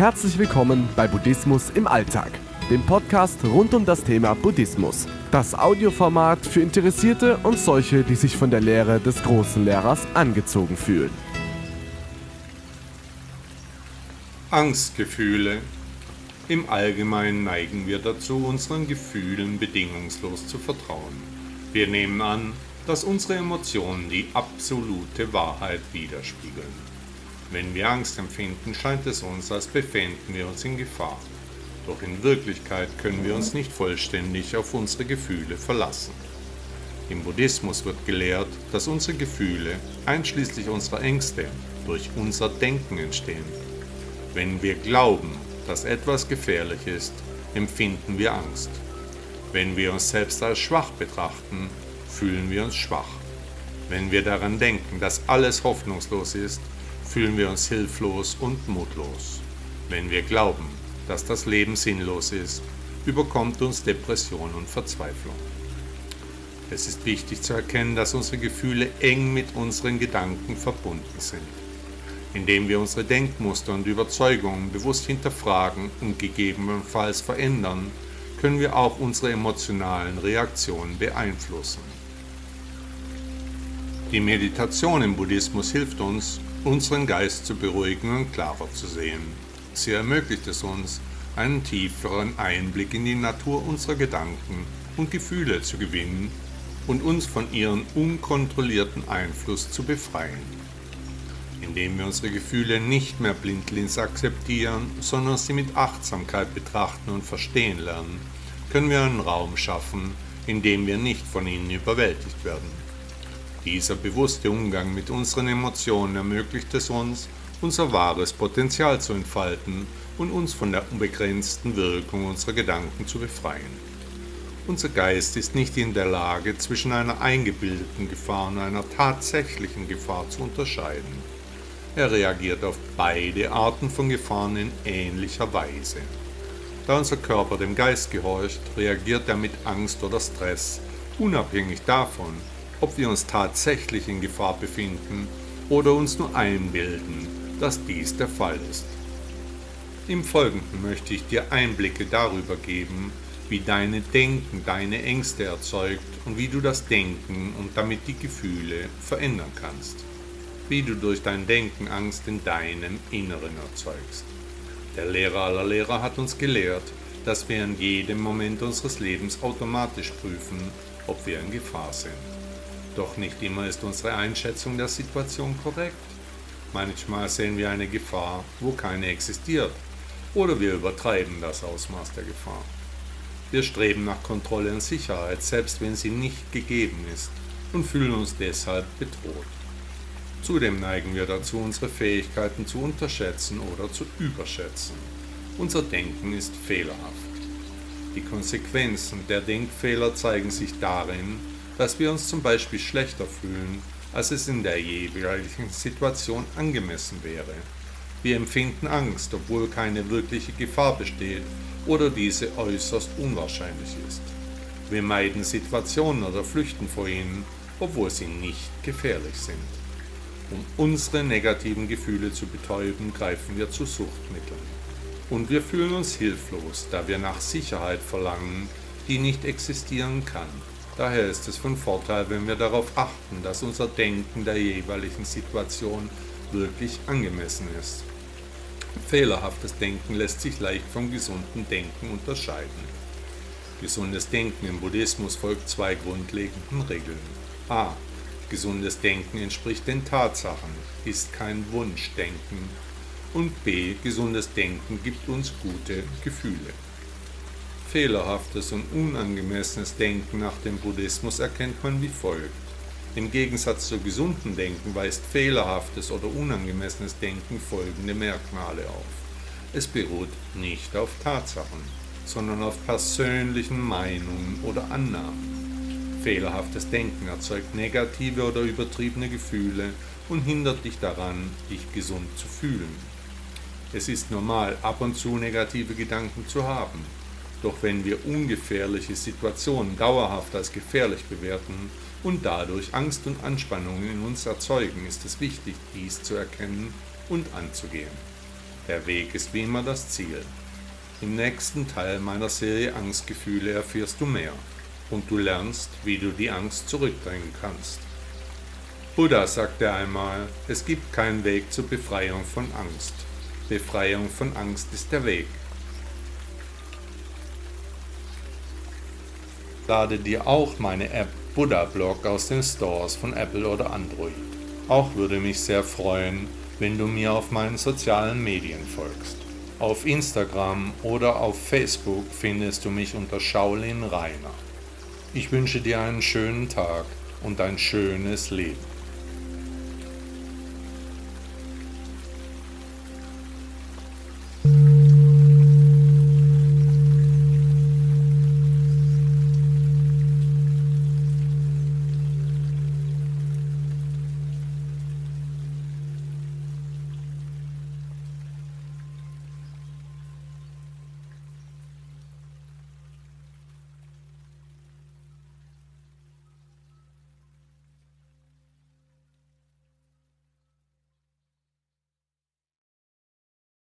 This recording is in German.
Herzlich willkommen bei Buddhismus im Alltag, dem Podcast rund um das Thema Buddhismus. Das Audioformat für Interessierte und solche, die sich von der Lehre des großen Lehrers angezogen fühlen. Angstgefühle. Im Allgemeinen neigen wir dazu, unseren Gefühlen bedingungslos zu vertrauen. Wir nehmen an, dass unsere Emotionen die absolute Wahrheit widerspiegeln. Wenn wir Angst empfinden, scheint es uns, als befänden wir uns in Gefahr. Doch in Wirklichkeit können wir uns nicht vollständig auf unsere Gefühle verlassen. Im Buddhismus wird gelehrt, dass unsere Gefühle, einschließlich unserer Ängste, durch unser Denken entstehen. Wenn wir glauben, dass etwas gefährlich ist, empfinden wir Angst. Wenn wir uns selbst als schwach betrachten, fühlen wir uns schwach. Wenn wir daran denken, dass alles hoffnungslos ist, fühlen wir uns hilflos und mutlos. Wenn wir glauben, dass das Leben sinnlos ist, überkommt uns Depression und Verzweiflung. Es ist wichtig zu erkennen, dass unsere Gefühle eng mit unseren Gedanken verbunden sind. Indem wir unsere Denkmuster und Überzeugungen bewusst hinterfragen und gegebenenfalls verändern, können wir auch unsere emotionalen Reaktionen beeinflussen. Die Meditation im Buddhismus hilft uns, unseren Geist zu beruhigen und klarer zu sehen. Sie ermöglicht es uns, einen tieferen Einblick in die Natur unserer Gedanken und Gefühle zu gewinnen und uns von ihrem unkontrollierten Einfluss zu befreien. Indem wir unsere Gefühle nicht mehr blindlings akzeptieren, sondern sie mit Achtsamkeit betrachten und verstehen lernen, können wir einen Raum schaffen, in dem wir nicht von ihnen überwältigt werden. Dieser bewusste Umgang mit unseren Emotionen ermöglicht es uns, unser wahres Potenzial zu entfalten und uns von der unbegrenzten Wirkung unserer Gedanken zu befreien. Unser Geist ist nicht in der Lage, zwischen einer eingebildeten Gefahr und einer tatsächlichen Gefahr zu unterscheiden. Er reagiert auf beide Arten von Gefahren in ähnlicher Weise. Da unser Körper dem Geist gehorcht, reagiert er mit Angst oder Stress, unabhängig davon, ob wir uns tatsächlich in Gefahr befinden oder uns nur einbilden, dass dies der Fall ist. Im Folgenden möchte ich dir Einblicke darüber geben, wie deine Denken deine Ängste erzeugt und wie du das Denken und damit die Gefühle verändern kannst. Wie du durch dein Denken Angst in deinem Inneren erzeugst. Der Lehrer aller Lehrer hat uns gelehrt, dass wir in jedem Moment unseres Lebens automatisch prüfen, ob wir in Gefahr sind. Doch nicht immer ist unsere Einschätzung der Situation korrekt. Manchmal sehen wir eine Gefahr, wo keine existiert, oder wir übertreiben das Ausmaß der Gefahr. Wir streben nach Kontrolle und Sicherheit, selbst wenn sie nicht gegeben ist, und fühlen uns deshalb bedroht. Zudem neigen wir dazu, unsere Fähigkeiten zu unterschätzen oder zu überschätzen. Unser Denken ist fehlerhaft. Die Konsequenzen der Denkfehler zeigen sich darin, dass wir uns zum Beispiel schlechter fühlen, als es in der jeweiligen Situation angemessen wäre. Wir empfinden Angst, obwohl keine wirkliche Gefahr besteht oder diese äußerst unwahrscheinlich ist. Wir meiden Situationen oder flüchten vor ihnen, obwohl sie nicht gefährlich sind. Um unsere negativen Gefühle zu betäuben, greifen wir zu Suchtmitteln. Und wir fühlen uns hilflos, da wir nach Sicherheit verlangen, die nicht existieren kann. Daher ist es von Vorteil, wenn wir darauf achten, dass unser Denken der jeweiligen Situation wirklich angemessen ist. Fehlerhaftes Denken lässt sich leicht vom gesunden Denken unterscheiden. Gesundes Denken im Buddhismus folgt zwei grundlegenden Regeln. a. Gesundes Denken entspricht den Tatsachen, ist kein Wunschdenken. Und b. Gesundes Denken gibt uns gute Gefühle. Fehlerhaftes und unangemessenes Denken nach dem Buddhismus erkennt man wie folgt. Im Gegensatz zu gesunden Denken weist fehlerhaftes oder unangemessenes Denken folgende Merkmale auf. Es beruht nicht auf Tatsachen, sondern auf persönlichen Meinungen oder Annahmen. Fehlerhaftes Denken erzeugt negative oder übertriebene Gefühle und hindert dich daran, dich gesund zu fühlen. Es ist normal, ab und zu negative Gedanken zu haben, doch wenn wir ungefährliche Situationen dauerhaft als gefährlich bewerten und dadurch Angst und Anspannung in uns erzeugen, ist es wichtig, dies zu erkennen und anzugehen. Der Weg ist wie immer das Ziel. Im nächsten Teil meiner Serie Angstgefühle erfährst du mehr und du lernst, wie du die Angst zurückdrängen kannst. Buddha sagte einmal, es gibt keinen Weg zur Befreiung von Angst. Befreiung von Angst ist der Weg. Lade dir auch meine App Buddha Blog aus den Stores von Apple oder Android. Auch würde mich sehr freuen, wenn du mir auf meinen sozialen Medien folgst. Auf Instagram oder auf Facebook findest du mich unter Shaolin Rainer. Ich wünsche dir einen schönen Tag und ein schönes Leben.